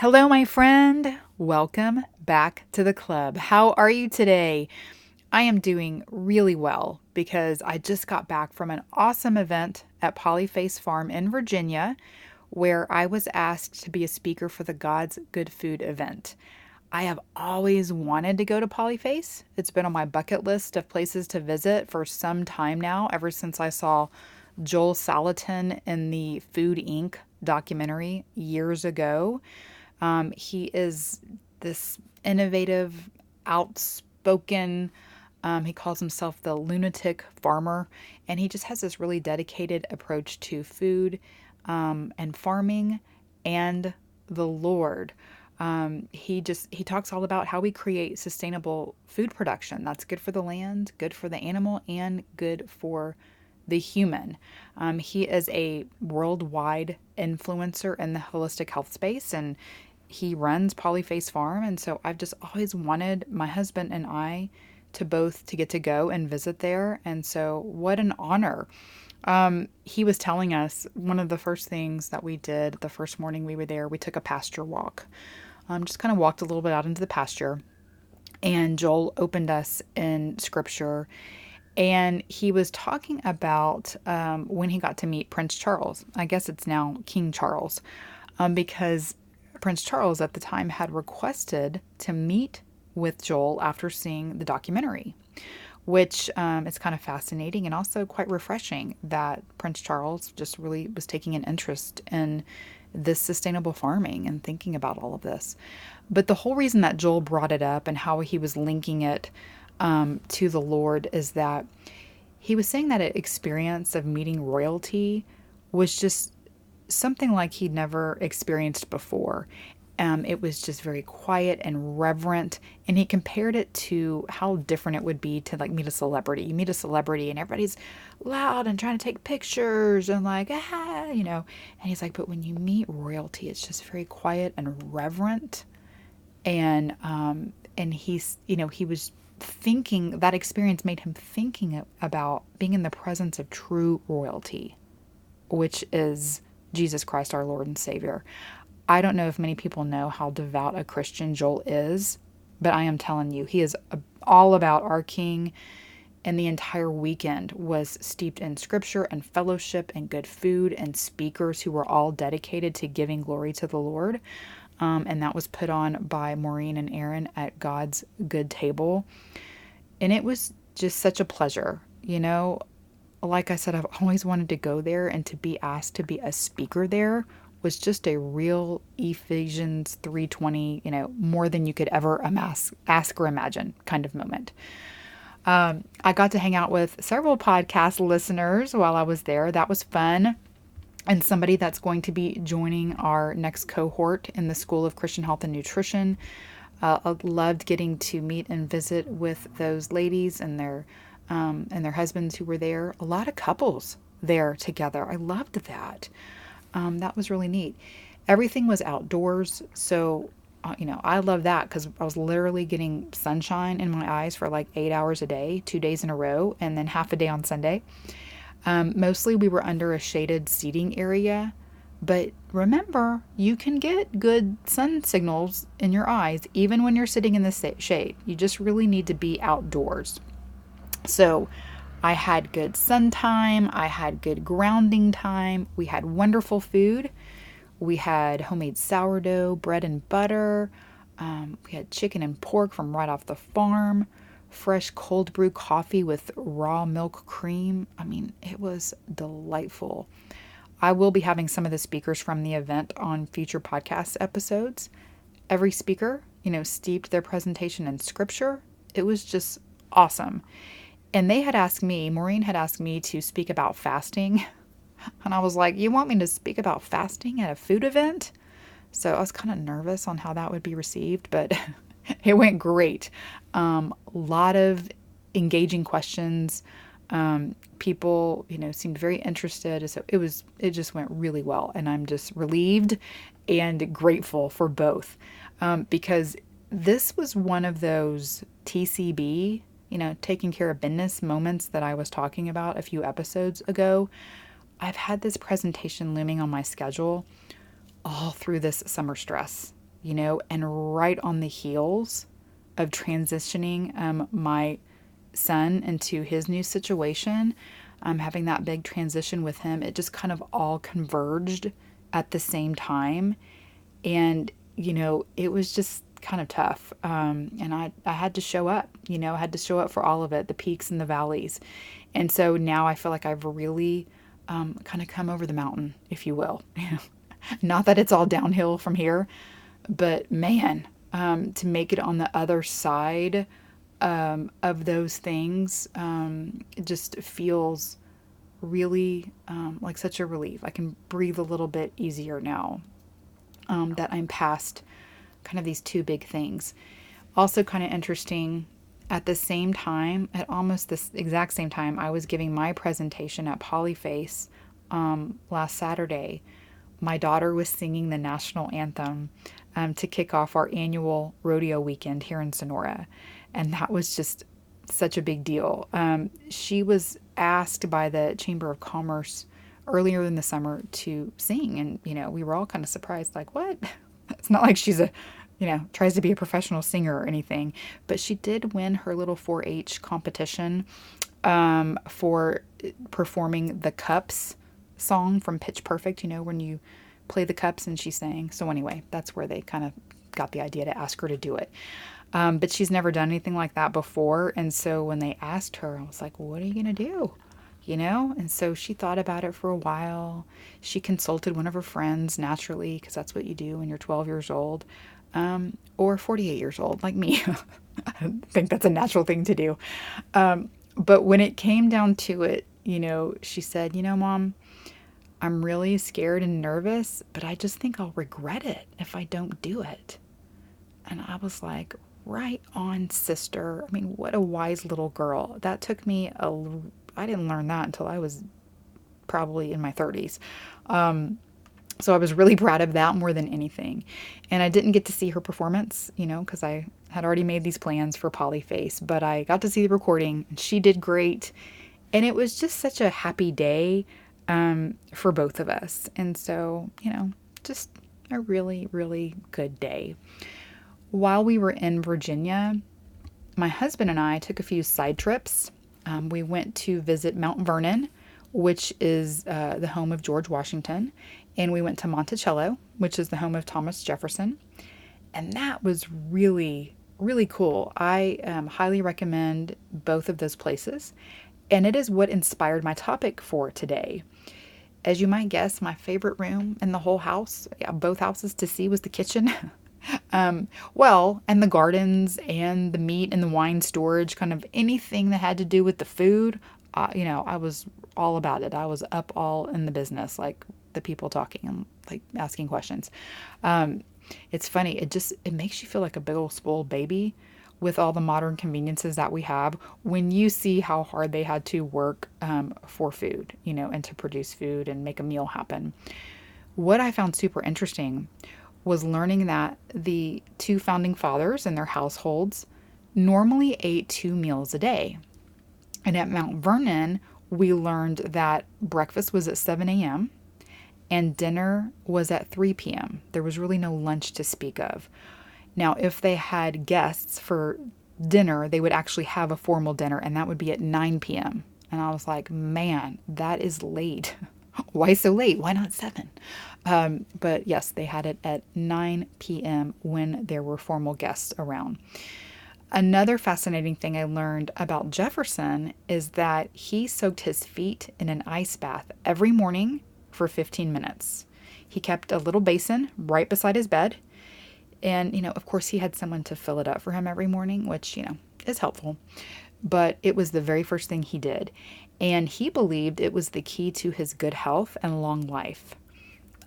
Hello, my friend. Welcome back to the club. How are you today? I am doing really well because I just got back from an awesome event at Polyface Farm in Virginia where I was asked to be a speaker for the God's Good Food event. I have always wanted to go to Polyface. It's been on my bucket list of places to visit for some time now, ever since I saw Joel Salatin in the Food Inc. documentary years ago. Um, he is this innovative, outspoken, um, he calls himself the lunatic farmer, and he just has this really dedicated approach to food um, and farming and the Lord. Um, he just he talks all about how we create sustainable food production that's good for the land, good for the animal, and good for the human. Um, he is a worldwide influencer in the holistic health space, and he runs Polyface Farm, and so I've just always wanted my husband and I to both to get to go and visit there, and so what an honor. Um, he was telling us one of the first things that we did the first morning we were there. We took a pasture walk, um, just kind of walked a little bit out into the pasture, and Joel opened us in scripture. And he was talking about um, when he got to meet Prince Charles. I guess it's now King Charles, um, because Prince Charles at the time had requested to meet with Joel after seeing the documentary, which um, is kind of fascinating and also quite refreshing that Prince Charles just really was taking an interest in this sustainable farming and thinking about all of this. But the whole reason that Joel brought it up and how he was linking it um, to the Lord is that he was saying that an experience of meeting royalty was just something like he'd never experienced before. Um, it was just very quiet and reverent, and he compared it to how different it would be to like meet a celebrity. You meet a celebrity, and everybody's loud and trying to take pictures and like ah, you know. And he's like, but when you meet royalty, it's just very quiet and reverent, and um, and he's you know he was thinking that experience made him thinking about being in the presence of true royalty, which is Jesus Christ, our Lord and Savior. I don't know if many people know how devout a Christian Joel is, but I am telling you, he is all about our King. And the entire weekend was steeped in scripture and fellowship and good food and speakers who were all dedicated to giving glory to the Lord. Um, and that was put on by Maureen and Aaron at God's Good Table. And it was just such a pleasure. You know, like I said, I've always wanted to go there and to be asked to be a speaker there was just a real Ephesians 3:20, you know, more than you could ever amass, ask or imagine kind of moment. Um, I got to hang out with several podcast listeners while I was there. That was fun. And somebody that's going to be joining our next cohort in the School of Christian Health and Nutrition. Uh, I loved getting to meet and visit with those ladies and their um, and their husbands who were there. A lot of couples there together. I loved that. Um, that was really neat. Everything was outdoors, so uh, you know I love that because I was literally getting sunshine in my eyes for like eight hours a day, two days in a row, and then half a day on Sunday. Um, mostly we were under a shaded seating area, but remember, you can get good sun signals in your eyes even when you're sitting in the shade. You just really need to be outdoors. So I had good sun time, I had good grounding time, we had wonderful food. We had homemade sourdough, bread and butter. Um, we had chicken and pork from right off the farm, fresh cold brew coffee with raw milk cream. I mean, it was delightful. I will be having some of the speakers from the event on future podcast episodes. every speaker, you know, steeped their presentation in scripture. It was just awesome. And they had asked me, Maureen had asked me to speak about fasting. And I was like, You want me to speak about fasting at a food event? So I was kind of nervous on how that would be received, but it went great. A um, lot of engaging questions. Um, people, you know, seemed very interested. So it was, it just went really well. And I'm just relieved and grateful for both um, because this was one of those TCB, you know, taking care of business moments that I was talking about a few episodes ago. I've had this presentation looming on my schedule all through this summer stress, you know, and right on the heels of transitioning um, my son into his new situation, um, having that big transition with him, it just kind of all converged at the same time. And, you know, it was just kind of tough. Um, and I, I had to show up, you know, I had to show up for all of it, the peaks and the valleys. And so now I feel like I've really um, kind of come over the mountain, if you will. Not that it's all downhill from here, but man, um, to make it on the other side um, of those things, um, it just feels really um, like such a relief. I can breathe a little bit easier now that I'm past kind of these two big things. Also, kind of interesting at the same time, at almost this exact same time, I was giving my presentation at Polyface um, last Saturday. My daughter was singing the national anthem um, to kick off our annual rodeo weekend here in Sonora. And that was just such a big deal. Um, she was asked by the Chamber of Commerce earlier in the summer to sing. And, you know, we were all kind of surprised, like, what? It's not like she's a you know, tries to be a professional singer or anything, but she did win her little 4 H competition um, for performing the Cups song from Pitch Perfect, you know, when you play the cups and she sang. So, anyway, that's where they kind of got the idea to ask her to do it. Um, but she's never done anything like that before. And so when they asked her, I was like, what are you going to do? You know? And so she thought about it for a while. She consulted one of her friends naturally, because that's what you do when you're 12 years old um, or 48 years old, like me. I think that's a natural thing to do. Um, but when it came down to it, you know, she said, You know, mom, I'm really scared and nervous, but I just think I'll regret it if I don't do it. And I was like, Right on, sister. I mean, what a wise little girl. That took me a, I didn't learn that until I was probably in my 30s. Um, so I was really proud of that more than anything. And I didn't get to see her performance, you know, because I had already made these plans for Polyface, but I got to see the recording and she did great. And it was just such a happy day um, for both of us. And so, you know, just a really, really good day. While we were in Virginia, my husband and I took a few side trips. Um, we went to visit Mount Vernon, which is uh, the home of George Washington, and we went to Monticello, which is the home of Thomas Jefferson. And that was really, really cool. I um, highly recommend both of those places. And it is what inspired my topic for today. As you might guess, my favorite room in the whole house, yeah, both houses to see, was the kitchen. um, well, and the gardens and the meat and the wine storage, kind of anything that had to do with the food. Uh, you know, I was all about it. I was up all in the business, like the people talking and like asking questions. Um, it's funny. It just it makes you feel like a big old spoiled baby with all the modern conveniences that we have when you see how hard they had to work um, for food, you know, and to produce food and make a meal happen. What I found super interesting was learning that the two founding fathers and their households normally ate two meals a day. And at Mount Vernon, we learned that breakfast was at 7 a.m and dinner was at 3 p.m. There was really no lunch to speak of. Now, if they had guests for dinner, they would actually have a formal dinner, and that would be at 9 p.m. And I was like, man, that is late. Why so late? Why not 7? Um, but yes, they had it at 9 p.m. when there were formal guests around. Another fascinating thing I learned about Jefferson is that he soaked his feet in an ice bath every morning for 15 minutes. He kept a little basin right beside his bed. And, you know, of course, he had someone to fill it up for him every morning, which, you know, is helpful. But it was the very first thing he did. And he believed it was the key to his good health and long life.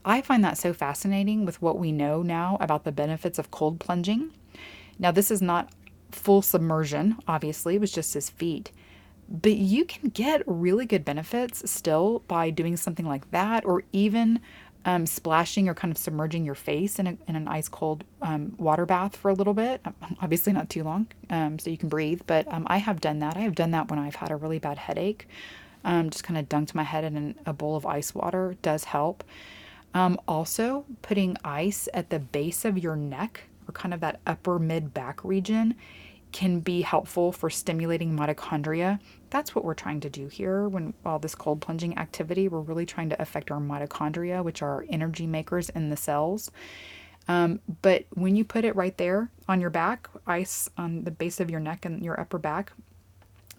I find that so fascinating with what we know now about the benefits of cold plunging. Now, this is not full submersion, obviously, it was just his feet. But you can get really good benefits still by doing something like that, or even um, splashing or kind of submerging your face in, a, in an ice cold um, water bath for a little bit. Um, obviously, not too long, um, so you can breathe. But um, I have done that. I have done that when I've had a really bad headache. Um, just kind of dunked my head in a bowl of ice water does help. also, putting ice at the base of your neck or kind of that upper mid back region can be helpful for stimulating mitochondria. That's what we're trying to do here when all this cold plunging activity, we're really trying to affect our mitochondria, which are energy makers in the cells. Um, but when you put it right there on your back, ice on the base of your neck and your upper back,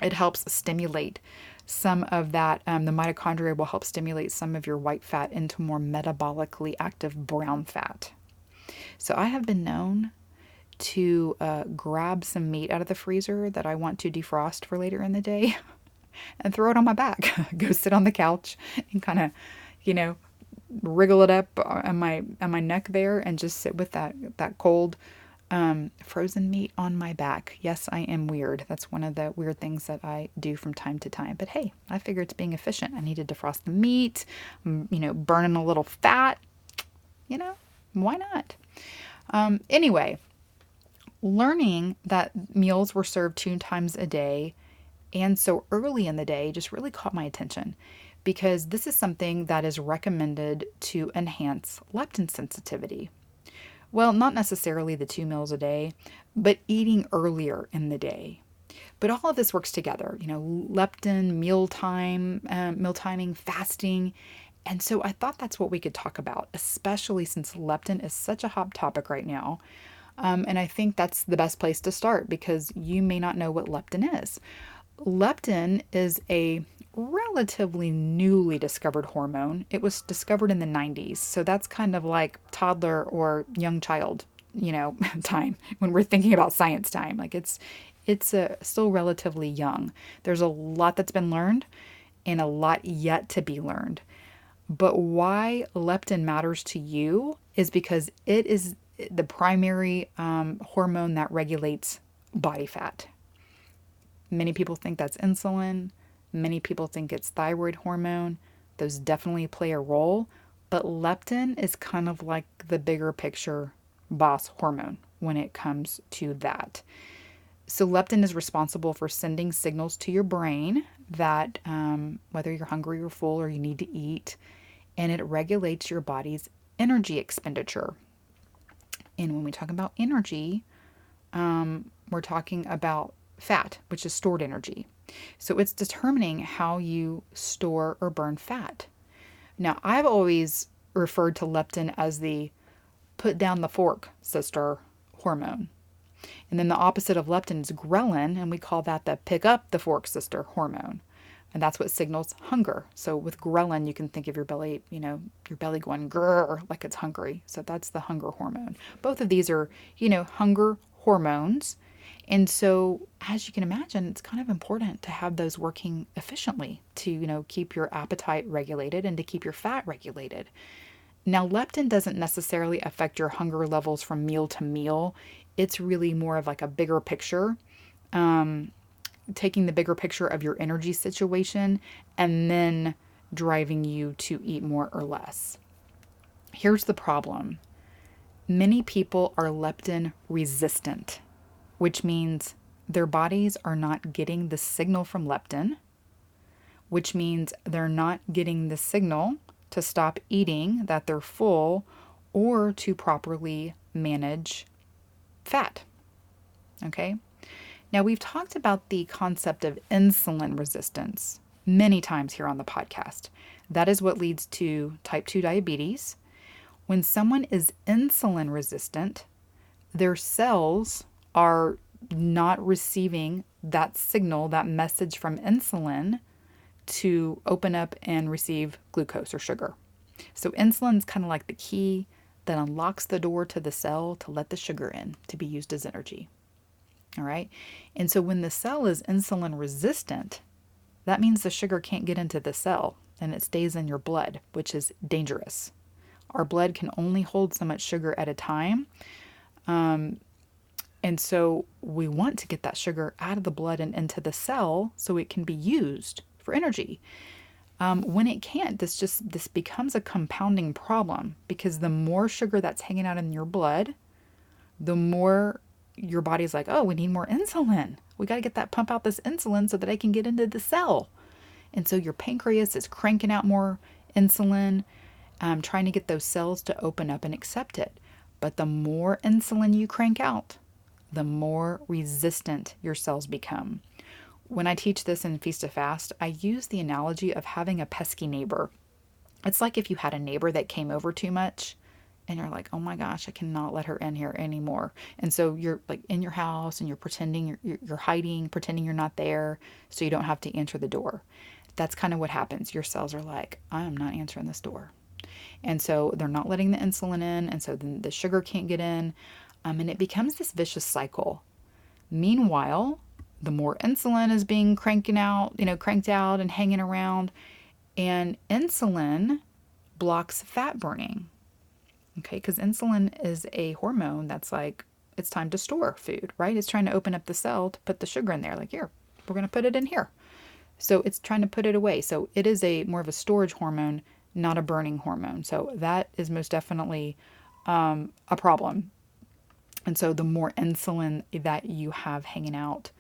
it helps stimulate some of that. Um, the mitochondria will help stimulate some of your white fat into more metabolically active brown fat. So I have been known to uh, grab some meat out of the freezer that I want to defrost for later in the day and throw it on my back. Go sit on the couch and kind of, you know, wriggle it up on my on my neck there and just sit with that that cold um, frozen meat on my back. Yes, I am weird. That's one of the weird things that I do from time to time. But hey, I figure it's being efficient. I need to defrost the meat, you know, burning a little fat. You know, why not? Um, anyway, learning that meals were served two times a day and so early in the day just really caught my attention because this is something that is recommended to enhance leptin sensitivity. Well, not necessarily the two meals a day, but eating earlier in the day. But all of this works together, you know, leptin, mealtime, uh, meal timing, fasting. And so I thought that's what we could talk about, especially since leptin is such a hot topic right now. Um, and I think that's the best place to start because you may not know what leptin is. Leptin is a relatively newly discovered hormone. It was discovered in the 90s. So that's kind of like toddler or young child, you know, time when we're thinking about science time. Like it's it's uh, still relatively young. There's a lot that's been learned and a lot yet to be learned. But why leptin matters to you is because it is the primary um, hormone that regulates body fat. Many people think that's insulin. Many people think it's thyroid hormone. Those definitely play a role, but leptin is kind of like the bigger picture boss hormone when it comes to that. So, leptin is responsible for sending signals to your brain that um, whether you're hungry or full or you need to eat, and it regulates your body's energy expenditure. And when we talk about energy, um, we're talking about fat, which is stored energy. So it's determining how you store or burn fat. Now, I've always referred to leptin as the put down the fork sister hormone. And then the opposite of leptin is ghrelin, and we call that the pick up the fork sister hormone and that's what signals hunger. So with ghrelin, you can think of your belly, you know, your belly going grrr like it's hungry. So that's the hunger hormone. Both of these are, you know, hunger hormones. And so, as you can imagine, it's kind of important to have those working efficiently to, you know, keep your appetite regulated and to keep your fat regulated. Now, leptin doesn't necessarily affect your hunger levels from meal to meal. It's really more of like a bigger picture. Um, taking the bigger picture of your energy situation and then driving you to eat more or less. Here's the problem many people are leptin resistant, which means their bodies are not getting the signal from leptin, which means they're not getting the signal to stop eating that they're full or to properly manage fat. Okay? Now, we've talked about the concept of insulin resistance many times here on the podcast. That is what leads to type 2 diabetes. When someone is insulin resistant, their cells are not receiving that signal, that message from insulin to open up and receive glucose or sugar. So, insulin is kind of like the key that unlocks the door to the cell to let the sugar in to be used as energy. All right. And so when the cell is insulin resistant, that means the sugar can't get into the cell and it stays in your blood, which is dangerous. Our blood can only hold so much sugar at a time. Um, and so we want to get that sugar out of the blood and into the cell so it can be used for energy. Um, when it can't, this just this becomes a compounding problem because the more sugar that's hanging out in your blood, the more your body's like, oh, we need more insulin. We got to get that pump out this insulin so that I can get into the cell. And so your pancreas is cranking out more insulin, um, trying to get those cells to open up and accept it. But the more insulin you crank out, the more resistant your cells become. When I teach this in Feast to Fast, I use the analogy of having a pesky neighbor. It's like if you had a neighbor that came over too much and you're like, oh my gosh, I cannot let her in here anymore. And so you're like in your house and you're pretending you're, you're hiding, pretending you're not there so you don't have to answer the door. That's kind of what happens. Your cells are like, I am not answering this door. And so they're not letting the insulin in. And so then the sugar can't get in. Um, and it becomes this vicious cycle. Meanwhile, the more insulin is being cranking out, you know, cranked out and hanging around, and insulin blocks fat burning. Okay, because insulin is a hormone that's like, it's time to store food, right? It's trying to open up the cell to put the sugar in there. Like, here, we're going to put it in here. So it's trying to put it away. So it is a more of a storage hormone, not a burning hormone. So that is most definitely um, a problem. And so the more insulin that you have hanging out,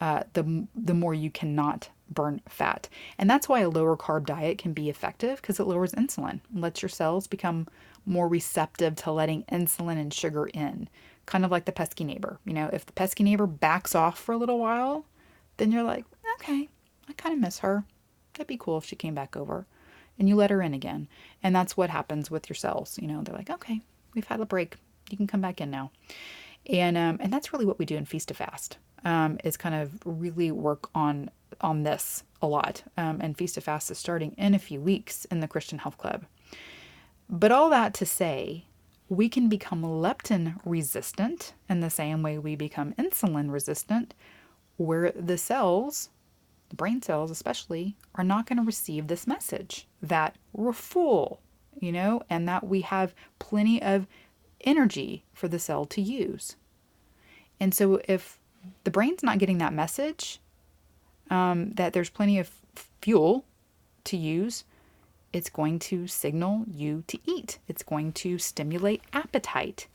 uh, the the more you cannot burn fat. And that's why a lower carb diet can be effective because it lowers insulin and lets your cells become more receptive to letting insulin and sugar in. Kind of like the pesky neighbor. You know, if the pesky neighbor backs off for a little while, then you're like, okay, I kind of miss her. That'd be cool if she came back over. And you let her in again. And that's what happens with your cells. You know, they're like, okay, we've had a break. You can come back in now. And um, and that's really what we do in Feast to Fast. Um, is kind of really work on on this a lot. Um, and Feast to Fast is starting in a few weeks in the Christian Health Club. But all that to say, we can become leptin resistant in the same way we become insulin resistant, where the cells, the brain cells especially, are not going to receive this message that we're full, you know, and that we have plenty of energy for the cell to use. And so if the brain's not getting that message, um, that there's plenty of fuel to use, it's going to signal you to eat. It's going to stimulate appetite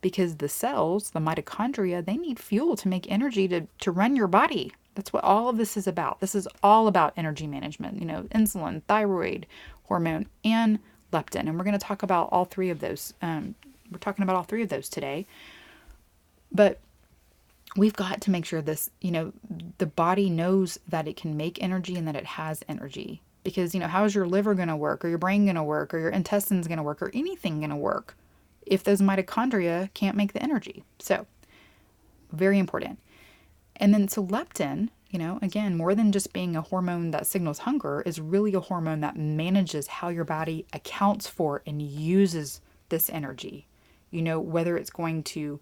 because the cells, the mitochondria, they need fuel to make energy to, to run your body. That's what all of this is about. This is all about energy management, you know, insulin, thyroid hormone, and leptin. And we're going to talk about all three of those. Um, we're talking about all three of those today. But we've got to make sure this, you know, the body knows that it can make energy and that it has energy. Because, you know, how is your liver going to work or your brain going to work or your intestines going to work or anything going to work if those mitochondria can't make the energy? So, very important. And then, so leptin, you know, again, more than just being a hormone that signals hunger, is really a hormone that manages how your body accounts for and uses this energy. You know, whether it's going to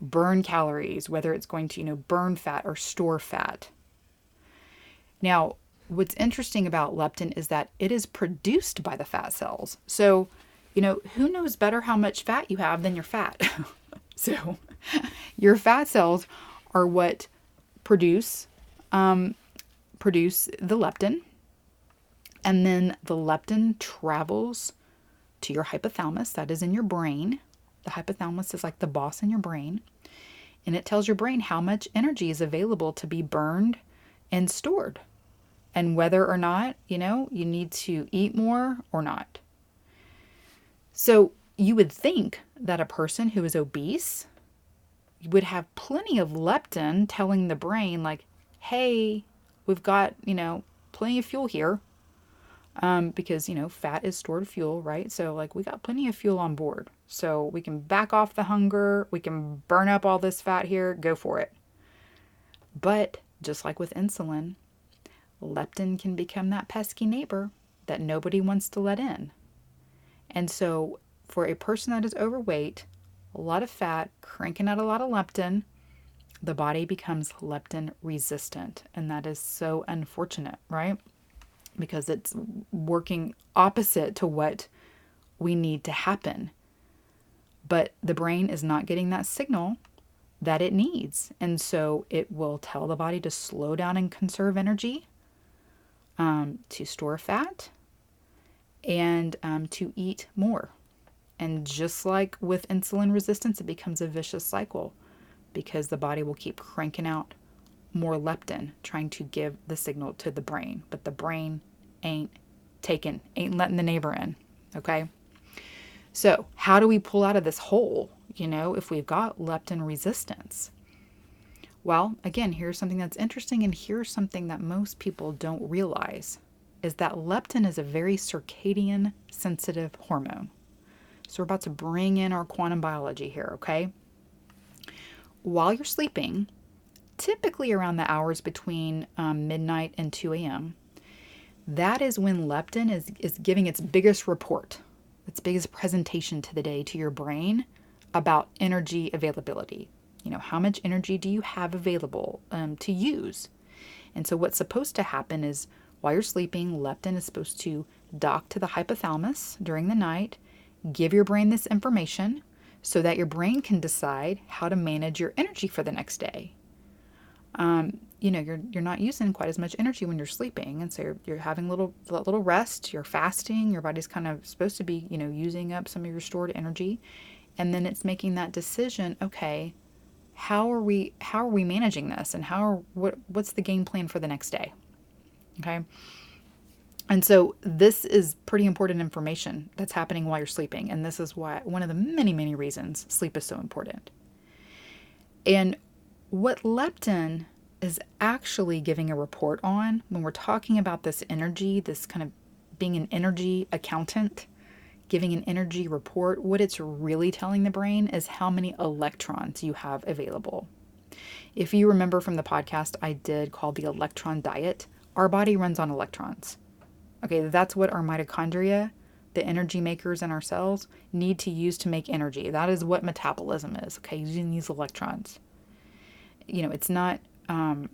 burn calories, whether it's going to, you know, burn fat or store fat. Now, what's interesting about leptin is that it is produced by the fat cells. So, you know, who knows better how much fat you have than your fat? so, your fat cells are what produce um, produce the leptin, and then the leptin travels to your hypothalamus, that is in your brain, the hypothalamus is like the boss in your brain, and it tells your brain how much energy is available to be burned and stored, and whether or not, you know, you need to eat more or not. So you would think that a person who is obese would have plenty of leptin telling the brain, like, hey, we've got, you know, plenty of fuel here um, because you know fat is stored fuel, right? So like we got plenty of fuel on board, so we can back off the hunger, we can burn up all this fat here, go for it. But just like with insulin, leptin can become that pesky neighbor that nobody wants to let in. And so for a person that is overweight, a lot of fat, cranking out a lot of leptin, the body becomes leptin resistant. And that is so unfortunate, right? Because it's working opposite to what we need to happen. But the brain is not getting that signal that it needs. And so it will tell the body to slow down and conserve energy, um, to store fat, and um, to eat more. And just like with insulin resistance, it becomes a vicious cycle because the body will keep cranking out more leptin, trying to give the signal to the brain. But the brain ain't taking, ain't letting the neighbor in. Okay. So, how do we pull out of this hole, you know, if we've got leptin resistance? Well, again, here's something that's interesting, and here's something that most people don't realize is that leptin is a very circadian sensitive hormone. So, we're about to bring in our quantum biology here, okay? while you're sleeping, typically around the hours between um, midnight and 2 a.m., that is when leptin is, is giving its biggest report, its biggest presentation to the day to your brain about energy availability. You know, how much energy do you have available um, to use? And so, what's supposed to happen is while you're sleeping, leptin is supposed to dock to the hypothalamus during the night, give your brain this information, so that your brain can decide how to manage your energy for the next day. Um, you know, you're you're not using quite as much energy when you're sleeping, and so you're, you're having little little rest. You're fasting. Your body's kind of supposed to be, you know, using up some of your stored energy, and then it's making that decision. Okay, how are we how are we managing this, and how are, what what's the game plan for the next day? Okay, and so this is pretty important information that's happening while you're sleeping. And this is why one of the many, many reasons sleep is so important. And what leptin is actually giving a report on when we're talking about this energy, this kind of being an energy accountant, giving an energy report, what it's really telling the brain is how many electrons you have available. If you remember from the podcast I did called the electron diet, our body runs on electrons. Okay, that's what our mitochondria, the energy makers in our cells, need to use to make energy. That is what metabolism is, okay, using these electrons. You know, it's not, um,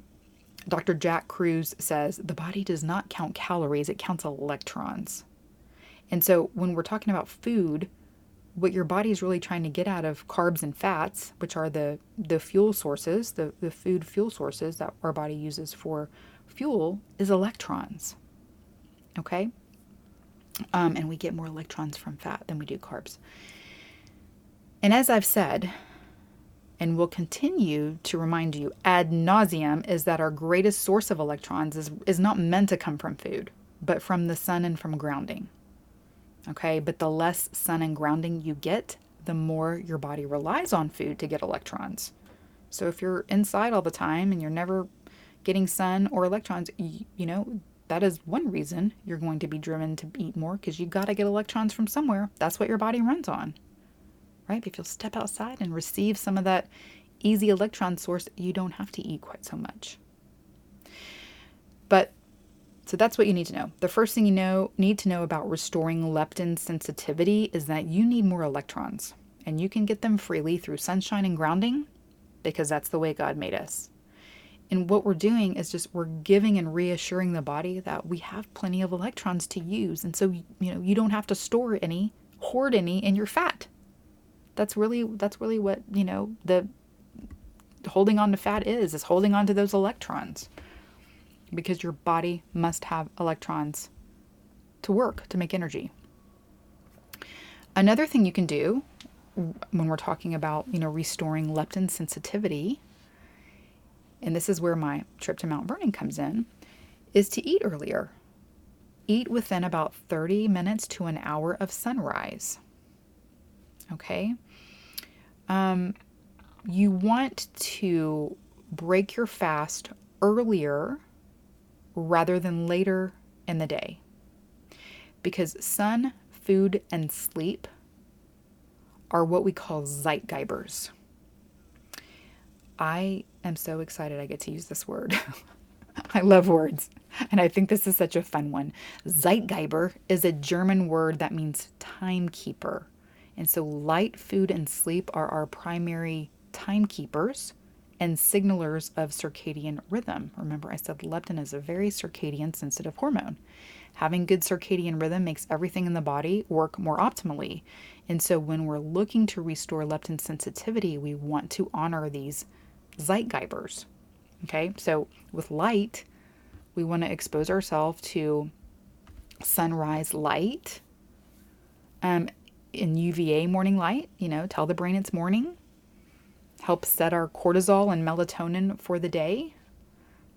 Dr. Jack Kruse says the body does not count calories, it counts electrons. And so when we're talking about food, what your body is really trying to get out of carbs and fats, which are the, the fuel sources, the, the food fuel sources that our body uses for fuel, is electrons okay? Um, and we get more electrons from fat than we do carbs. And as I've said, and will continue to remind you ad nauseum, is that our greatest source of electrons is, is not meant to come from food, but from the sun and from grounding. Okay, but the less sun and grounding you get, the more your body relies on food to get electrons. So if you're inside all the time and you're never getting sun or electrons, you, you know, that is one reason you're going to be driven to eat more because you got to get electrons from somewhere. That's what your body runs on, right? If you'll step outside and receive some of that easy electron source, you don't have to eat quite so much. But so that's what you need to know. The first thing you know need to know about restoring leptin sensitivity is that you need more electrons, and you can get them freely through sunshine and grounding because that's the way God made us. And what we're doing is just we're giving and reassuring the body that we have plenty of electrons to use. And so, you know, you don't have to store any, hoard any in your fat. That's really that's really what, you know, the holding on to fat is, is holding on to those electrons. Because your body must have electrons to work, to make energy. Another thing you can do when we're talking about, you know, restoring leptin sensitivity and this is where my trip to Mount Vernon comes in, is to eat earlier. Eat within about 30 minutes to an hour of sunrise. Okay? Um, you want to break your fast earlier rather than later in the day. Because sun, food, and sleep are what we call Zeitgebers. I am so excited I get to use this word. I love words, and I think this is such a fun one. Zeitgeber is a German word that means timekeeper. And so, light, food, and sleep are our primary timekeepers and signalers of circadian rhythm. Remember, I said leptin is a very circadian sensitive hormone. Having good circadian rhythm makes everything in the body work more optimally. And so, when we're looking to restore leptin sensitivity, we want to honor these Zeitgebers. Okay, so with light, we want to expose ourselves to sunrise light um, in UVA morning light, you know, tell the brain it's morning, help set our cortisol and melatonin for the day.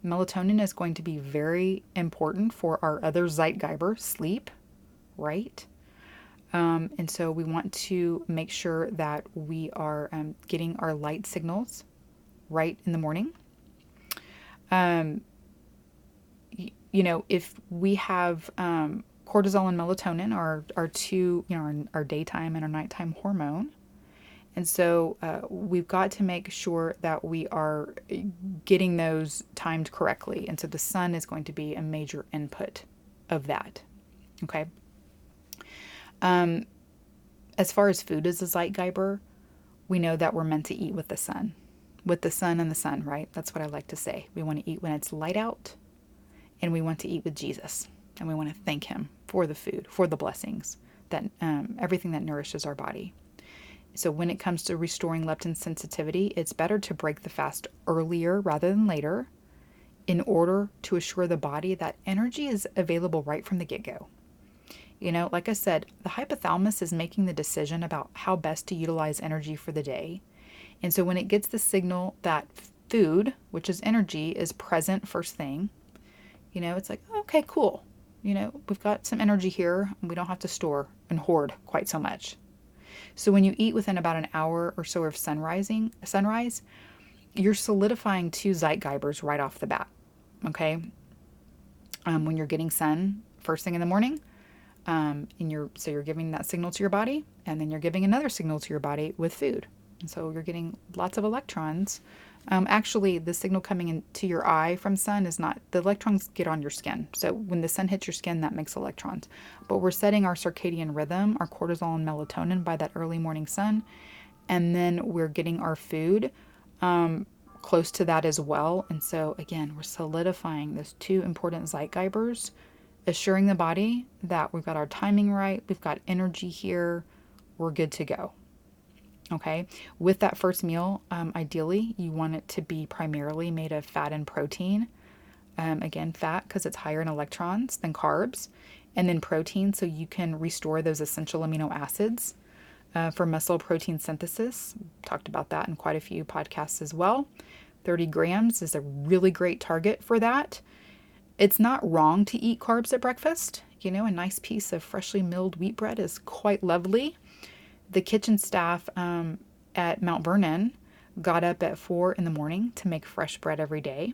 Melatonin is going to be very important for our other Zeitgeber, sleep, right? Um, and so we want to make sure that we are um, getting our light signals right in the morning. Um, y- you know, if we have um, cortisol and melatonin are, our two, you know, our, our daytime and our nighttime hormone. And so uh, we've got to make sure that we are getting those timed correctly. And so the sun is going to be a major input of that. Okay. Um, as far as food is a Zeitgeber, we know that we're meant to eat with the sun. With the sun and the sun, right? That's what I like to say. We want to eat when it's light out, and we want to eat with Jesus. And we want to thank Him for the food, for the blessings, that um, everything that nourishes our body. So, when it comes to restoring leptin sensitivity, it's better to break the fast earlier rather than later in order to assure the body that energy is available right from the get go. You know, like I said, the hypothalamus is making the decision about how best to utilize energy for the day. And so when it gets the signal that food, which is energy, is present first thing, you know, it's like, okay, cool. You know, we've got some energy here and we don't have to store and hoard quite so much. So when you eat within about an hour or so of sunrising, sunrise, you're solidifying two Zeitgebers right off the bat. Okay. Um, when you're getting sun first thing in the morning, um, and you're so you're giving that signal to your body, and then you're giving another signal to your body with food. And so you're getting lots of electrons. Um, actually, the signal coming into your eye from sun is not the electrons get on your skin. So when the sun hits your skin, that makes electrons. But we're setting our circadian rhythm, our cortisol and melatonin by that early morning sun, and then we're getting our food um, close to that as well. And so again, we're solidifying those two important Zeitgebers, assuring the body that we've got our timing right, we've got energy here, we're good to go. Okay, with that first meal, um, ideally you want it to be primarily made of fat and protein. Um, again, fat because it's higher in electrons than carbs, and then protein so you can restore those essential amino acids uh, for muscle protein synthesis. Talked about that in quite a few podcasts as well. 30 grams is a really great target for that. It's not wrong to eat carbs at breakfast. You know, a nice piece of freshly milled wheat bread is quite lovely the kitchen staff um, at Mount Vernon got up at four in the morning to make fresh bread every day.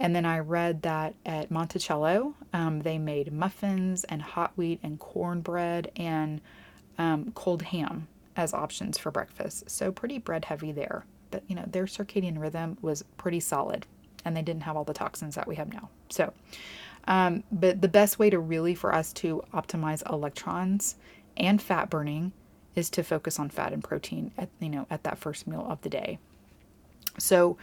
And then I read that at Monticello, um, they made muffins and hot wheat and cornbread and um, cold ham as options for breakfast. So pretty bread heavy there. But you know, their circadian rhythm was pretty solid and they didn't have all the toxins that we have now. So, um, but the best way to really for us to optimize electrons and fat burning is to focus on fat and protein at you know at that first meal of the day. So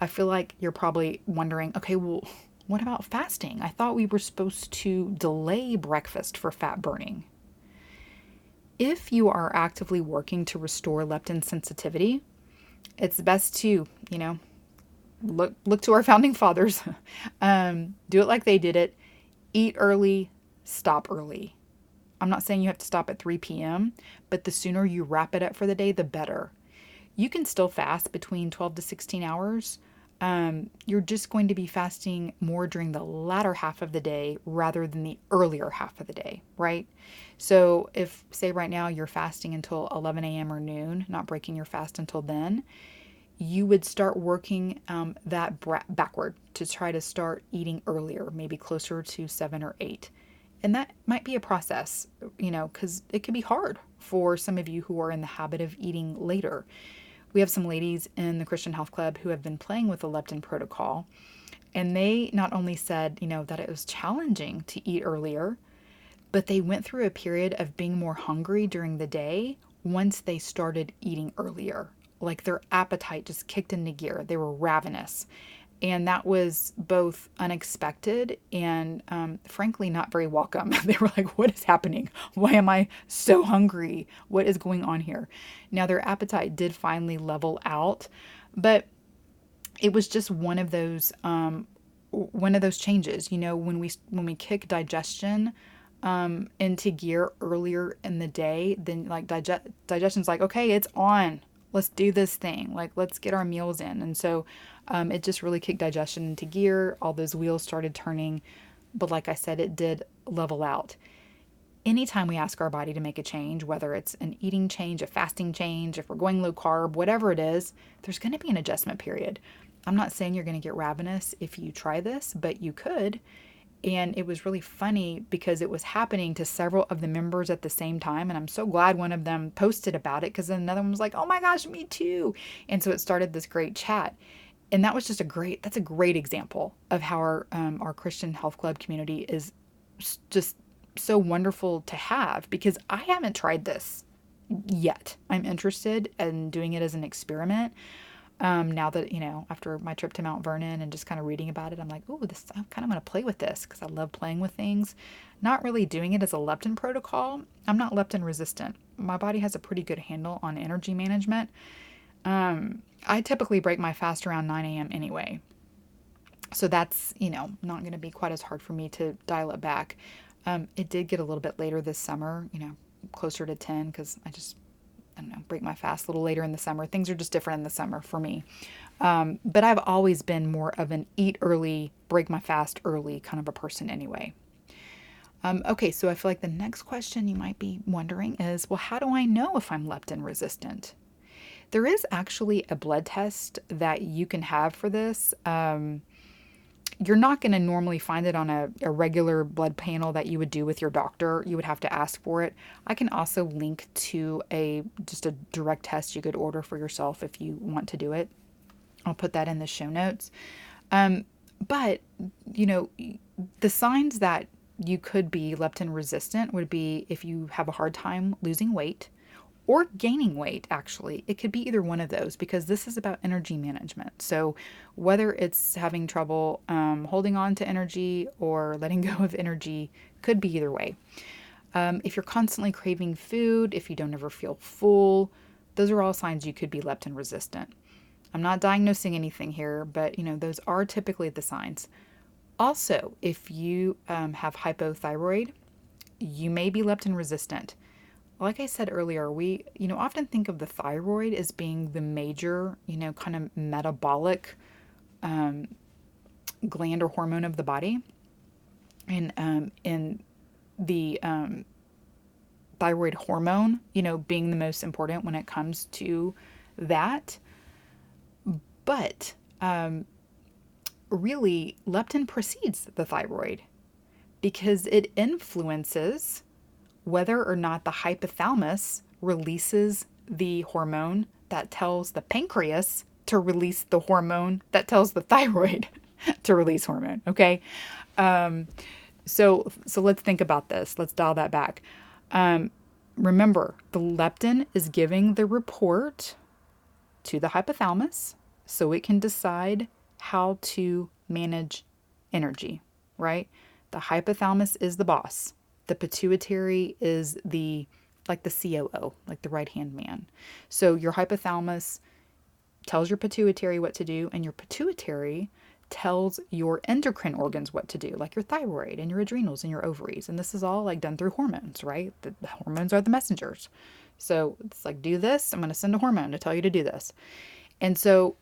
I feel like you're probably wondering, okay, well, what about fasting? I thought we were supposed to delay breakfast for fat burning. If you are actively working to restore leptin sensitivity, it's best to, you know, look look to our founding fathers. um, do it like they did it. Eat early, stop early. I'm not saying you have to stop at 3 p.m., but the sooner you wrap it up for the day, the better. You can still fast between 12 to 16 hours. Um, you're just going to be fasting more during the latter half of the day rather than the earlier half of the day, right? So, if, say, right now you're fasting until 11 a.m. or noon, not breaking your fast until then, you would start working um, that bra- backward to try to start eating earlier, maybe closer to 7 or 8. And that might be a process, you know, because it can be hard for some of you who are in the habit of eating later. We have some ladies in the Christian Health Club who have been playing with the leptin protocol, and they not only said, you know, that it was challenging to eat earlier, but they went through a period of being more hungry during the day once they started eating earlier. Like their appetite just kicked into gear. They were ravenous. And that was both unexpected and, um, frankly, not very welcome. they were like, What is happening? Why am I so hungry? What is going on here? Now, their appetite did finally level out, but it was just one of those um, one of those changes you know when we when we kick digestion um, into gear earlier in the day then like digest digestion's like okay it's on let's do this thing. Like let's get our meals in. And so um, it just really kicked digestion into gear. All those wheels started turning. But like i said it did level out. Anytime we ask our body to make a change whether it's an eating change a fasting change if we're going low carb whatever it is there's going to be an adjustment period. I'm not saying you're going to get ravenous if you try this, but you could. And it was really funny because it was happening to several of the members at the same time. And I'm so glad one of them posted about it because another one was like, oh my gosh, me too. And so it started this great chat. And that was just a great, that's a great example of how our, um, our Christian Health Club community is just so wonderful to have because I haven't tried this yet. I'm interested in doing it as an experiment. Um, now that, you know, after my trip to Mount Vernon and just kind of reading about it, I'm like, oh, this, I kind of to play with this because I love playing with things. Not really doing it as a leptin protocol. I'm not leptin resistant. My body has a pretty good handle on energy management. Um, I typically break my fast around 9 a.m. anyway. So that's, you know, not going to be quite as hard for me to dial it back. Um, it did get a little bit later this summer, you know, closer to 10 because I just I don't know, break my fast a little later in the summer. Things are just different in the summer for me. Um, but I've always been more of an eat early, break my fast early kind of a person anyway. Um, okay, so I feel like the next question you might be wondering is well, how do I know if I'm leptin resistant? There is actually a blood test that you can have for this. Um, you're not going to normally find it on a, a, regular blood panel that you would do with your doctor. You would have to ask for it. I can also link to a just a direct test you could order for yourself if you want to do it. I'll put that in the show notes. Um, but you know, the signs that you could be leptin resistant would be if you have a hard time losing weight, or gaining weight, actually. It could be either one of those because this is about energy management. So, whether it's having trouble um, holding on to energy or letting go of energy, could be either way. Um, if you're constantly craving food, if you don't ever feel full, those are all signs you could be leptin resistant. I'm not diagnosing anything here, but you know those are typically the signs. Also, if you um, have hypothyroid, you may be leptin resistant like I said earlier, we, you know, often think of the thyroid as being the major, you know, kind of metabolic um, gland or hormone of the body. And um, in the um, thyroid hormone, you know, being the most important when it comes to that. But um, really, leptin precedes the thyroid because it influences whether or not the hypothalamus releases the hormone that tells the pancreas to release the hormone that tells the thyroid to release hormone. Okay. Um, so, so let's think about this. Let's dial that back. Um, remember, the leptin is giving the report to the hypothalamus so it can decide how to manage energy, right? The hypothalamus is the boss. The pituitary is the like the COO, like the right hand man. So your hypothalamus tells your pituitary what to do, and your pituitary tells your endocrine organs what to do, like your thyroid and your adrenals and your ovaries. And this is all like done through hormones, right? The, the hormones are the messengers. So it's like, do this, I'm going to send a hormone to tell you to do this. And so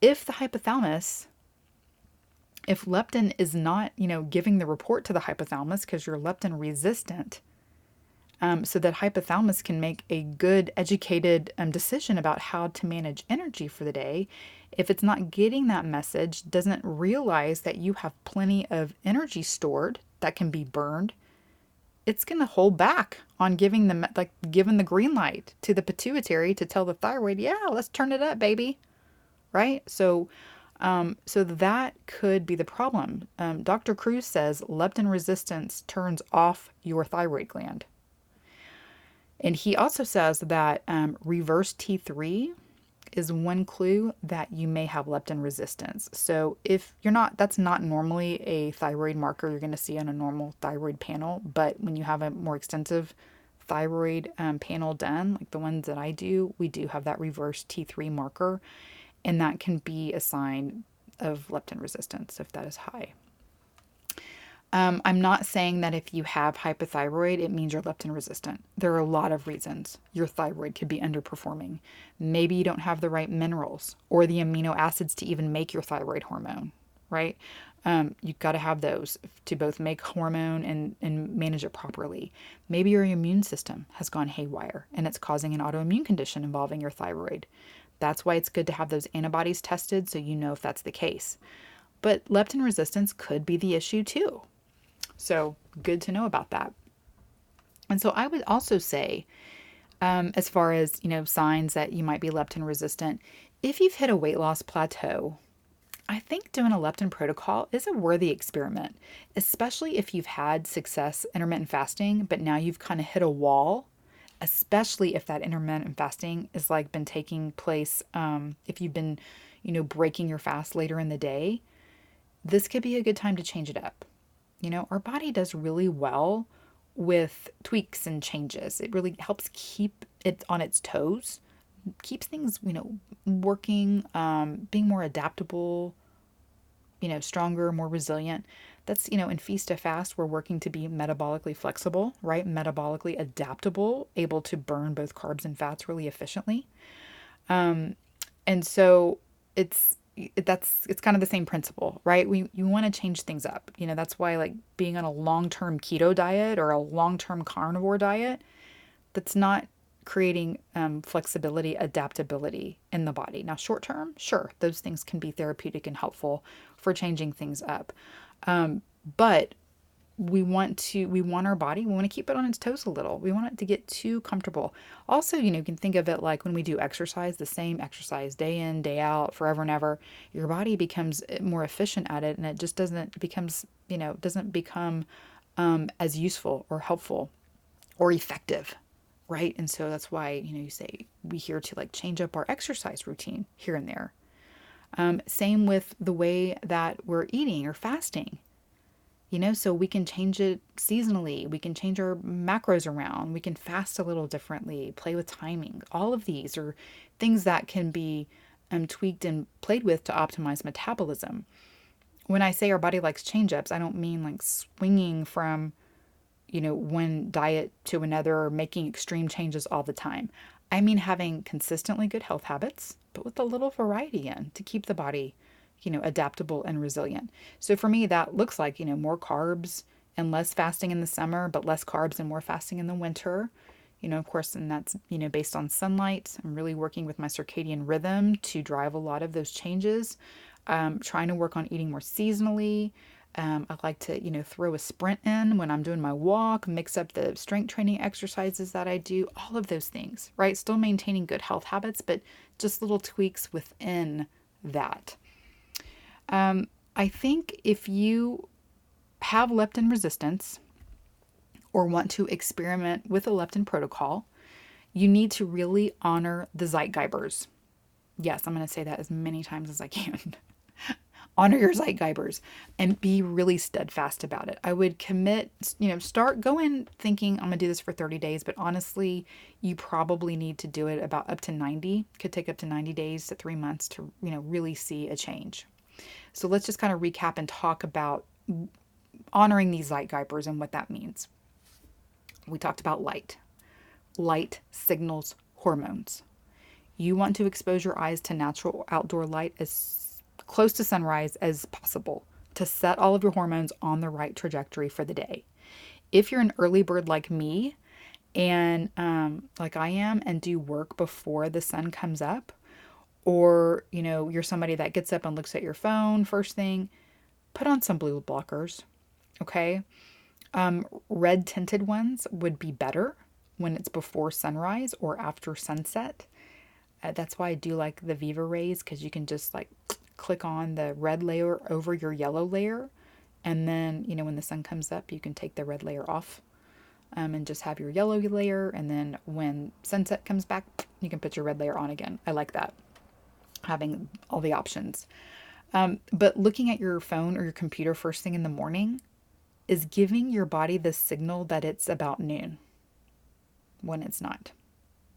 if the hypothalamus if leptin is not, you know, giving the report to the hypothalamus because you're leptin resistant, um, so that hypothalamus can make a good, educated um, decision about how to manage energy for the day. If it's not getting that message, doesn't realize that you have plenty of energy stored that can be burned, it's going to hold back on giving the like giving the green light to the pituitary to tell the thyroid, yeah, let's turn it up, baby. Right? So um, so that could be the problem. Um, Dr. Kruse says leptin resistance turns off your thyroid gland. And he also says that um, reverse T3 is one clue that you may have leptin resistance. So if you're not, that's not normally a thyroid marker you're going to see on a normal thyroid panel, but when you have a more extensive thyroid um, panel done, like the ones that I do, we do have that reverse T3 marker, and that can be a sign of leptin resistance if that is high. Um, I'm not saying that if you have hypothyroid, it means you're leptin resistant. There are a lot of reasons your thyroid could be underperforming. Maybe you don't have the right minerals or the amino acids to even make your thyroid hormone, right? Um, you've got to have those to both make hormone and, and manage it properly. Maybe your immune system has gone haywire and it's causing an autoimmune condition involving your thyroid. That's why it's good to have those antibodies tested so you know if that's the case. But leptin resistance could be the issue too. So good to know about that. And so I would also say, um, as far as you know, signs that you might be leptin resistant, if you've hit a weight loss plateau, I think doing a leptin protocol is a worthy experiment, especially if you've had success intermittent fasting, but now you've kind of hit a wall. Especially if that intermittent fasting is like been taking place, um, if you've been, you know, breaking your fast later in the day, this could be a good time to change it up. You know, our body does really well with tweaks and changes. It really helps keep it on its toes, keeps things, you know, working, um, being more adaptable, you know, stronger, more resilient. That's, you know, in feast to fast, we're working to be metabolically flexible, right? Metabolically adaptable, able to burn both carbs and fats really efficiently. Um, and so it's that's it's kind of the same principle, right? We you want to change things up. You know, that's why like being on a long-term keto diet or a long-term carnivore diet that's not creating um, flexibility, adaptability in the body. Now, short term, sure, those things can be therapeutic and helpful for changing things up. Um, but we want to we want our body we want to keep it on its toes a little. We want it to get too comfortable. Also you know you can think of it like when we do exercise the same exercise day in day out forever and ever your body becomes eh, more efficient at it and it just doesn't becomes you know doesn't become um, as useful or helpful or effective right? And so that's why you know you say we here to like change up our exercise routine here and there um, same with the way that we're eating or fasting you know, so we can change it seasonally. We can change our macros around. We can fast a little differently, play with timing. All of these are things that can be um, tweaked and played with to optimize metabolism. When I say our body likes change ups, I don't mean like swinging from, you know, one diet to another or making extreme changes all the time. I mean having consistently good health habits, but with a little variety in to keep the body you know, adaptable and resilient. So for me, that looks like, you know, more carbs and less fasting in the summer, but less carbs and more fasting in the winter. You know, of course, and that's, you know, based on sunlight. I'm really working with my circadian rhythm to drive a lot of those changes. Um, trying to work on eating more seasonally. Um, I like to, you know, throw a sprint in when I'm doing my walk, mix up the strength training exercises that I do, all of those things, right? Still maintaining good health habits, but just little tweaks within that. Um, I think if you have leptin resistance or want to experiment with a leptin protocol, you need to really honor the Zeitgebers. Yes, I'm going to say that as many times as I can. honor your Zeitgebers and be really steadfast about it. I would commit, you know, start go in thinking I'm going to do this for 30 days, but honestly, you probably need to do it about up to 90. Could take up to 90 days to 3 months to, you know, really see a change. So let's just kind of recap and talk about honoring these Zeitgebers and what that means. We talked about light. Light signals hormones. You want to expose your eyes to natural outdoor light as close to sunrise as possible to set all of your hormones on the right trajectory for the day. If you're an early bird like me, and um, like I am, and do work before the sun comes up, or you know you're somebody that gets up and looks at your phone first thing put on some blue blockers okay um, red tinted ones would be better when it's before sunrise or after sunset uh, that's why i do like the Vivarays because you can just like click on the red layer over your yellow layer and then you know when the sun comes up you can take the red layer off um, and just have your yellow layer. And then when sunset comes back, you can put your red layer on again. I like that, having all the options. Um, but looking at your phone or your computer first thing in the morning is giving your body the signal that it's about noon when it's not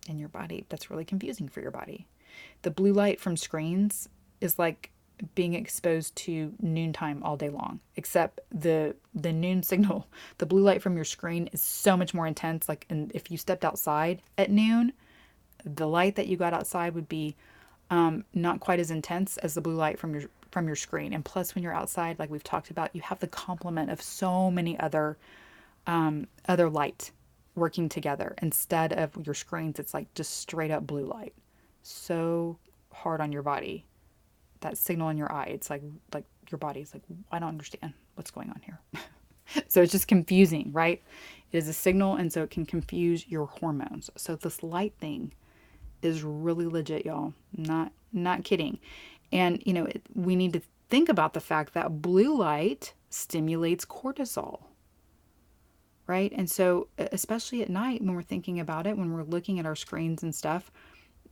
in your body. That's really confusing for your body. The blue light from screens is like being exposed to noontime all day long except the the noon signal the blue light from your screen is so much more intense like and if you stepped outside at noon the light that you got outside would be um, not quite as intense as the blue light from your from your screen. And plus when you're outside like we've talked about you have the complement of so many other um, other light working together. Instead of your screens it's like just straight up blue light. So hard on your body that signal in your eye. It's like like your body's like, I don't understand what's going on here. so it's just confusing, right? It is a signal, and so it can confuse your hormones. So this light thing is really legit, y'all. Not not kidding. And you know, it, we need to think about the fact that blue light stimulates cortisol. Right? And so especially at night when we're thinking about it, when we're looking at our screens and stuff,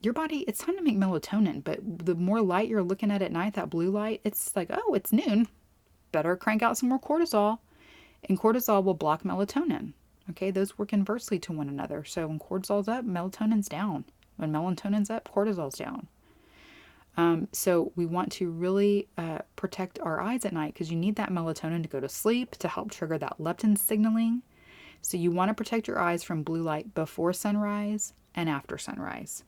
your body, it's time to make melatonin, but the more light you're looking at at night, that blue light, it's like, oh, it's noon. Better crank out some more cortisol. And cortisol will block melatonin. Okay, those work inversely to one another. So when cortisol's up, melatonin's down. When melatonin's up, cortisol's down. Um, so we want to really uh, protect our eyes at night because you need that melatonin to go to sleep to help trigger that leptin signaling. So you want to protect your eyes from blue light before sunrise and after sunrise.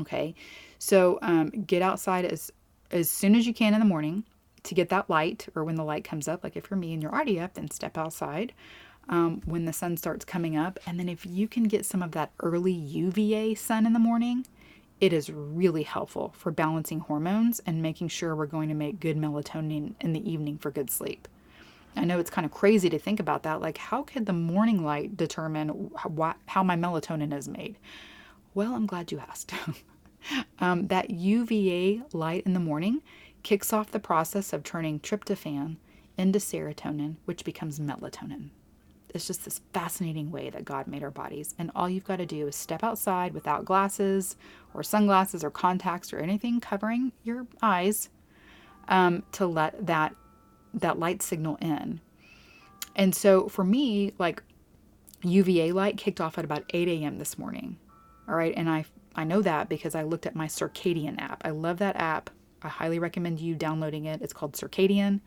Okay, so um, get outside as as soon as you can in the morning to get that light, or when the light comes up. Like if you're me and you're already up, then step outside um, when the sun starts coming up. And then if you can get some of that early UVA sun in the morning, it is really helpful for balancing hormones and making sure we're going to make good melatonin in the evening for good sleep. I know it's kind of crazy to think about that. Like, how could the morning light determine how, how my melatonin is made? Well, I'm glad you asked. um, that UVA light in the morning kicks off the process of turning tryptophan into serotonin, which becomes melatonin. It's just this fascinating way that God made our bodies. And all you've got to do is step outside without glasses or sunglasses or contacts or anything covering your eyes um, to let that that light signal in. And so for me, like UVA light kicked off at about 8 a.m. this morning. All right. And I, I know that because I looked at my Circadian app. I love that app. I highly recommend you downloading it. It's called Circadian.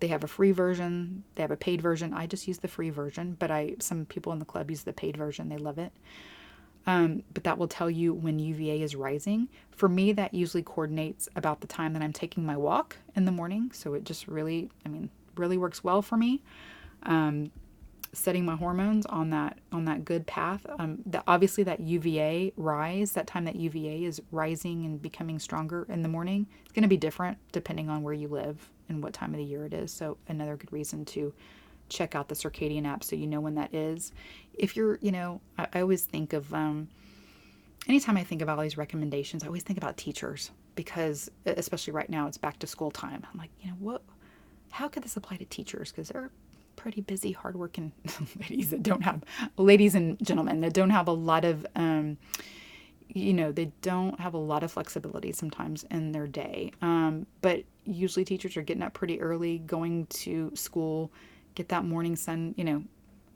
They have a free version, they have a paid version. I just use the free version, but I some people in the club use the paid version. They love it. Um, but that will tell you when UVA is rising. For me, that usually coordinates about the time that I'm taking my walk in the morning. So it just really, I mean, really works well for me. Um, setting my hormones on that on that good path. Um, that obviously that UVA rise, that time that UVA is rising and becoming stronger in the morning, it's going to be different depending on where you live and what time of the year it is. So another good reason to check out the circadian app so you know when that is. If you're, you know, I, I always think of um, anytime I think of all these recommendations, I always think about teachers because especially right now it's back to school time. I'm like, you know, what how could this apply to teachers because they're pretty busy, hardworking ladies that don't have, ladies and gentlemen that don't have a lot of, um, you know, they don't have a lot of flexibility sometimes in their day. Um, but usually teachers are getting up pretty early, going to school, get that morning sun, you know,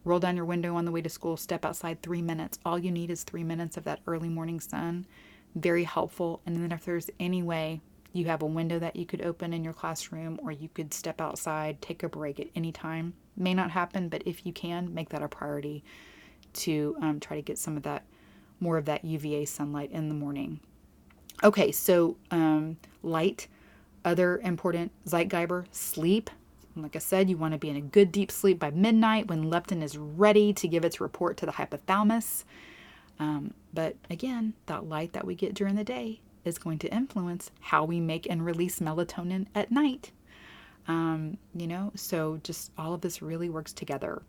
roll down your window on the way to school, step outside three minutes. All you need is three minutes of that early morning sun. Very helpful. And then if there's any way you have a window that you could open in your classroom or you could step outside, take a break at any time, may not happen, but if you can, make that a priority to um, try to get some of that, more of that UVA sunlight in the morning. Okay, so um, light, other important Zeitgeber, sleep. Like I said, you want to be in a good deep sleep by midnight when leptin is ready to give its report to the hypothalamus. Um, but again, that light that we get during the day is going to influence how we make and release melatonin at night. Um, you know, so just all of this really works together.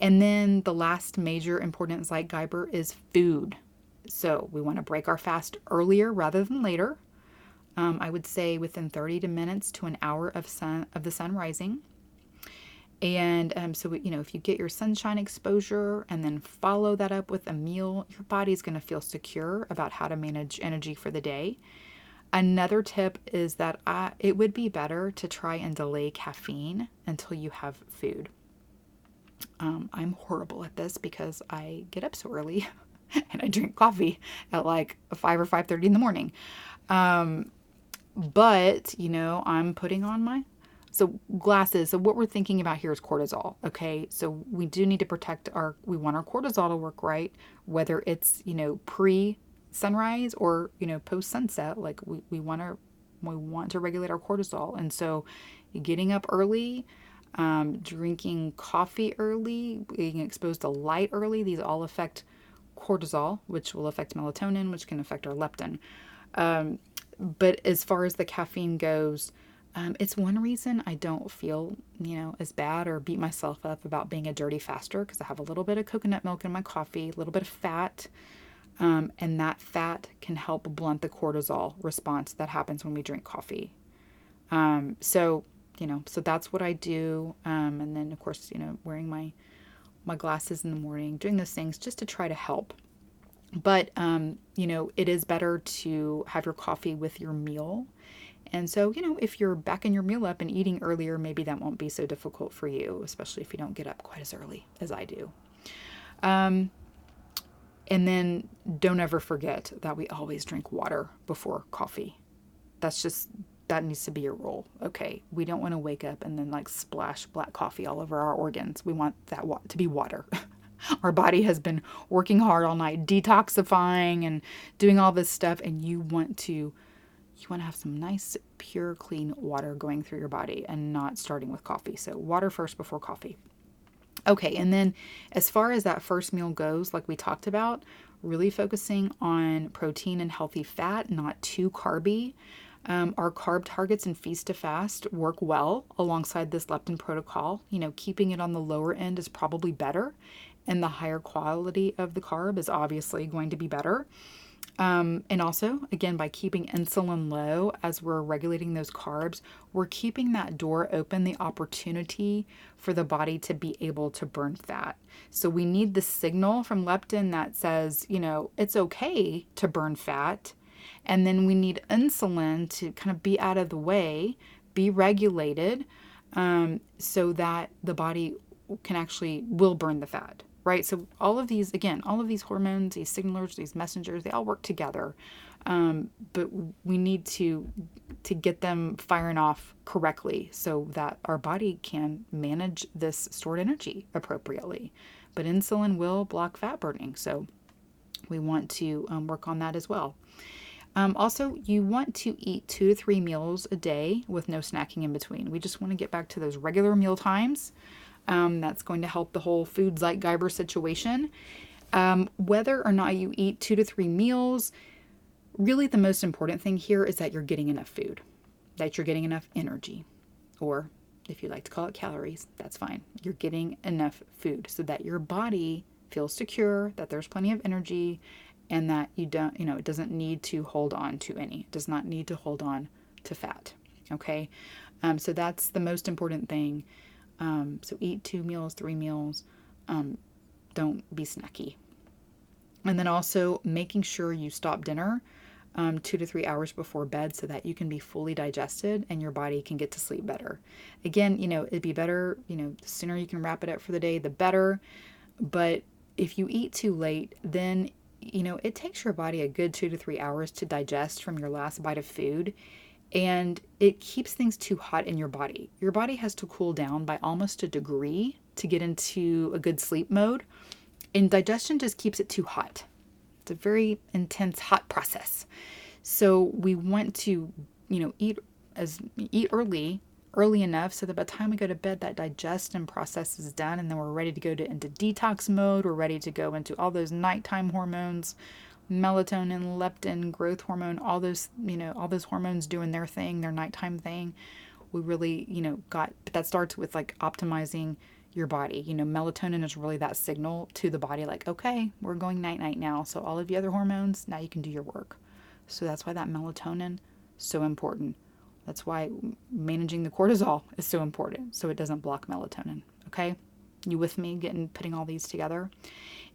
And then the last major important Zeitgeber is food. So we want to break our fast earlier rather than later. Um, I would say within 30 to minutes to an hour of sun of the sun rising. And um, so, you know, if you get your sunshine exposure and then follow that up with a meal, your body's going to feel secure about how to manage energy for the day. Another tip is that I, it would be better to try and delay caffeine until you have food. Um, I'm horrible at this because I get up so early and I drink coffee at like 5 or 5:30 in the morning. Um, but, you know, I'm putting on my so glasses. So what we're thinking about here is cortisol, okay? So we do need to protect our we want our cortisol to work right, whether it's, you know, pre sunrise or, you know, post sunset, like we, we want to we want to regulate our cortisol. And so getting up early, um, drinking coffee early, being exposed to light early, these all affect cortisol, which will affect melatonin, which can affect our leptin. Um, but as far as the caffeine goes, um, it's one reason I don't feel, you know, as bad or beat myself up about being a dirty faster because I have a little bit of coconut milk in my coffee, a little bit of fat, um, and that fat can help blunt the cortisol response that happens when we drink coffee. Um, so, you know, so that's what I do. Um, and then, of course, you know, wearing my my glasses in the morning, doing those things just to try to help. But, um, you know, it is better to have your coffee with your meal. And so, you know, if you're backing your meal up and eating earlier, maybe that won't be so difficult for you, especially if you don't get up quite as early as I do. Um, and then don't ever forget that we always drink water before coffee. That's just, that needs to be a rule. Okay. We don't want to wake up and then like splash black coffee all over our organs. We want that wa- to be water. our body has been working hard all night, detoxifying and doing all this stuff. And you want to, you want to have some nice, pure, clean water going through your body and not starting with coffee. So water first before coffee. Okay, and then as far as that first meal goes, like we talked about, really focusing on protein and healthy fat, not too carby. Um, our carb targets and feast to fast work well alongside this leptin protocol. You know, keeping it on the lower end is probably better, and the higher quality of the carb is obviously going to be better. Um, and also, again, by keeping insulin low as we're regulating those carbs, we're keeping that door open, the opportunity for the body to be able to burn fat. So we need the signal from leptin that says, you know, it's okay to burn fat. And then we need insulin to kind of be out of the way, be regulated, um, so that the body can actually will burn the fat right? So all of these, again, all of these hormones, these signalers, these messengers, they all work together. Um, but we need to to get them firing off correctly so that our body can manage this stored energy appropriately. But insulin will block fat burning, so we want to um, work on that as well. Um, also, you want to eat two to three meals a day with no snacking in between. We just want to get back to those regular meal times. Um, that's going to help the whole food Zeitgeber situation. Um, whether or not you eat two to three meals, really the most important thing here is that you're getting enough food, that you're getting enough energy, or if you like to call it calories, that's fine. You're getting enough food so that your body feels secure, that there's plenty of energy, and that you don't, you know, it doesn't need to hold on to any, it does not need to hold on to fat. Okay. Um, so that's the most important thing um, so eat two meals, three meals. Um, don't be snacky. And then also making sure you stop dinner um, two to three hours before bed so that you can be fully digested and your body can get to sleep better. Again, you know, it'd be better, you know, the sooner you can wrap it up for the day, the better. But if you eat too late, then, you know, it takes your body a good two to three hours to digest from your last bite of food and it keeps things too hot in your body. Your body has to cool down by almost a degree to get into a good sleep mode, and digestion just keeps it too hot. It's a very intense hot process. So we want to, you know, eat as eat early, early enough so that by the time we go to bed that digestion process is done and then we're ready to go to into detox mode, we're ready to go into all those nighttime hormones melatonin, leptin, growth hormone, all those, you know, all those hormones doing their thing, their nighttime thing. We really, you know, got but that starts with like optimizing your body. You know, melatonin is really that signal to the body like, okay, we're going night night now. So all of the other hormones, now you can do your work. So that's why that melatonin so important. That's why managing the cortisol is so important so it doesn't block melatonin. Okay? You with me getting putting all these together?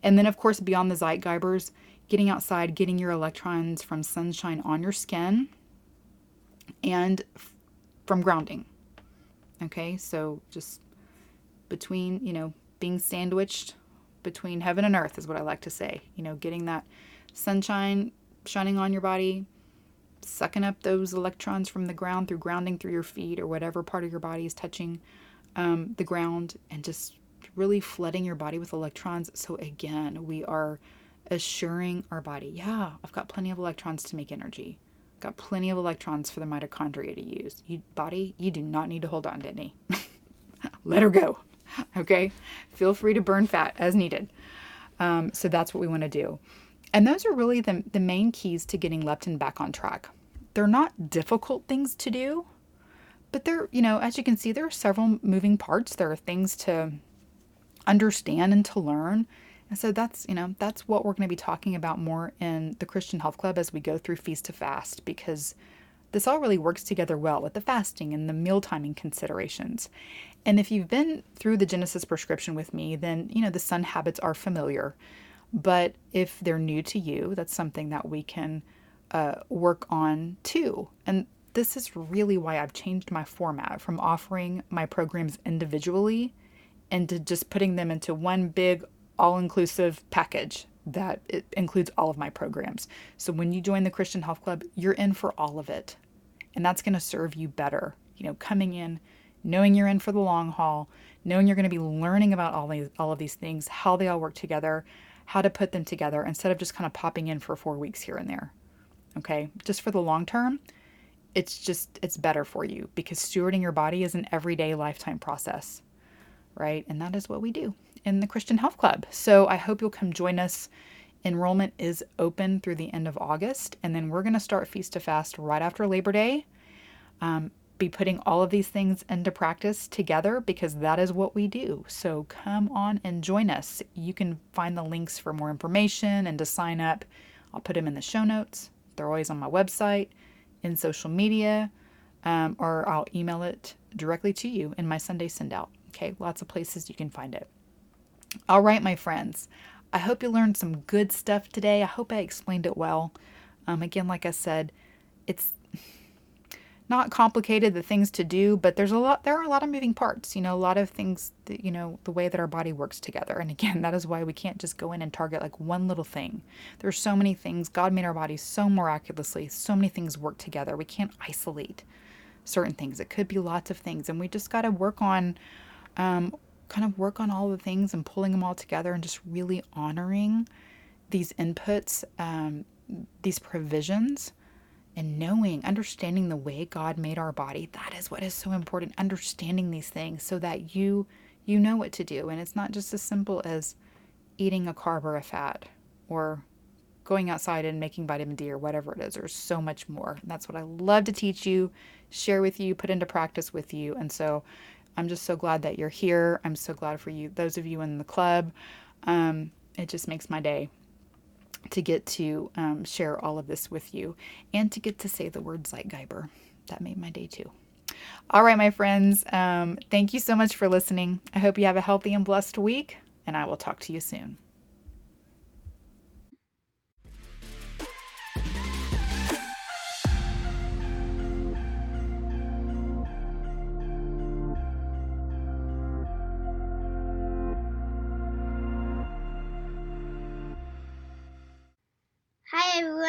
And then of course beyond the Zeitgebers, getting outside, getting your electrons from sunshine on your skin and from grounding. Okay? So just between, you know, being sandwiched between heaven and earth is what I like to say. You know, getting that sunshine shining on your body, sucking up those electrons from the ground through grounding through your feet or whatever part of your body is touching um, the ground, and just really flooding your body with electrons. So, again, we are assuring our body, yeah, I've got plenty of electrons to make energy. Got plenty of electrons for the mitochondria to use. You body, you do not need to hold on to any. Let her go. Okay? Feel free to burn fat as needed. Um, so that's what we want to do. And those are really the, the main keys to getting leptin back on track. They're not difficult things to do, but they're, you know, as you can see, there are several moving parts. There are things to understand and to learn. And so that's, you know, that's what we're going to be talking about more in the Christian Health Club as we go through Feast to Fast because this all really works together well with the fasting and the meal timing considerations. And if you've been through the Genesis prescription with me, then, you know, the sun habits are familiar. But if they're new to you, that's something that we can uh, work on too. And this is really why I've changed my format from offering my programs individually into just putting them into one big all inclusive package that it includes all of my programs. So when you join the Christian Health Club, you're in for all of it. And that's going to serve you better. You know, coming in, knowing you're in for the long haul, knowing you're going to be learning about all these all of these things, how they all work together, how to put them together instead of just kind of popping in for 4 weeks here and there. Okay? Just for the long term, it's just it's better for you because stewarding your body is an everyday lifetime process. Right? And that is what we do in the Christian Health Club. So I hope you'll come join us. Enrollment is open through the end of August, and then we're going to start Feast to Fast right after Labor Day. Um, be putting all of these things into practice together because that is what we do. So come on and join us. You can find the links for more information and to sign up. I'll put them in the show notes. They're always on my website, in social media, um, or I'll email it directly to you in my Sunday send out. Okay, lots of places you can find it. All right, my friends. I hope you learned some good stuff today. I hope I explained it well. Um, again, like I said, it's not complicated the things to do but there's a lot there are a lot of moving parts you know a lot of things that, you know the way that our body works together and again that is why we can't just go in and target like one little thing there's so many things god made our bodies so miraculously so many things work together we can't isolate certain things it could be lots of things and we just got to work on um, kind of work on all the things and pulling them all together and just really honoring these inputs um, these provisions and knowing, understanding the way God made our body, that is what is so important. Understanding these things so that you you know what to do and it's not just as simple as eating a carb or a fat or going outside and making vitamin D or whatever it is. There's so much more. And that's what I love to teach you, share with you, put into practice with you. And so I'm just so glad that you're here. I'm so glad for you, those of you in the club. Um, it just makes my day to get to um, share all of this with you and to get to say the word Zeitgeber. That made my day too. All right, my friends, um, thank you so much for listening. I hope you have a healthy and blessed week, and I will talk to you soon.